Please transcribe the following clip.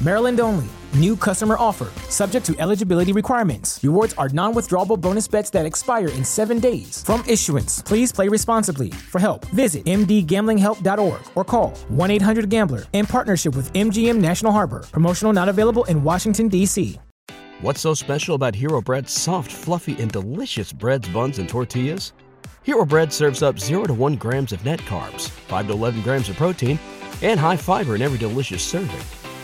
Maryland only. New customer offer. Subject to eligibility requirements. Rewards are non withdrawable bonus bets that expire in seven days. From issuance, please play responsibly. For help, visit mdgamblinghelp.org or call 1 800 Gambler in partnership with MGM National Harbor. Promotional not available in Washington, D.C. What's so special about Hero Bread's soft, fluffy, and delicious breads, buns, and tortillas? Hero Bread serves up 0 to 1 grams of net carbs, 5 to 11 grams of protein, and high fiber in every delicious serving.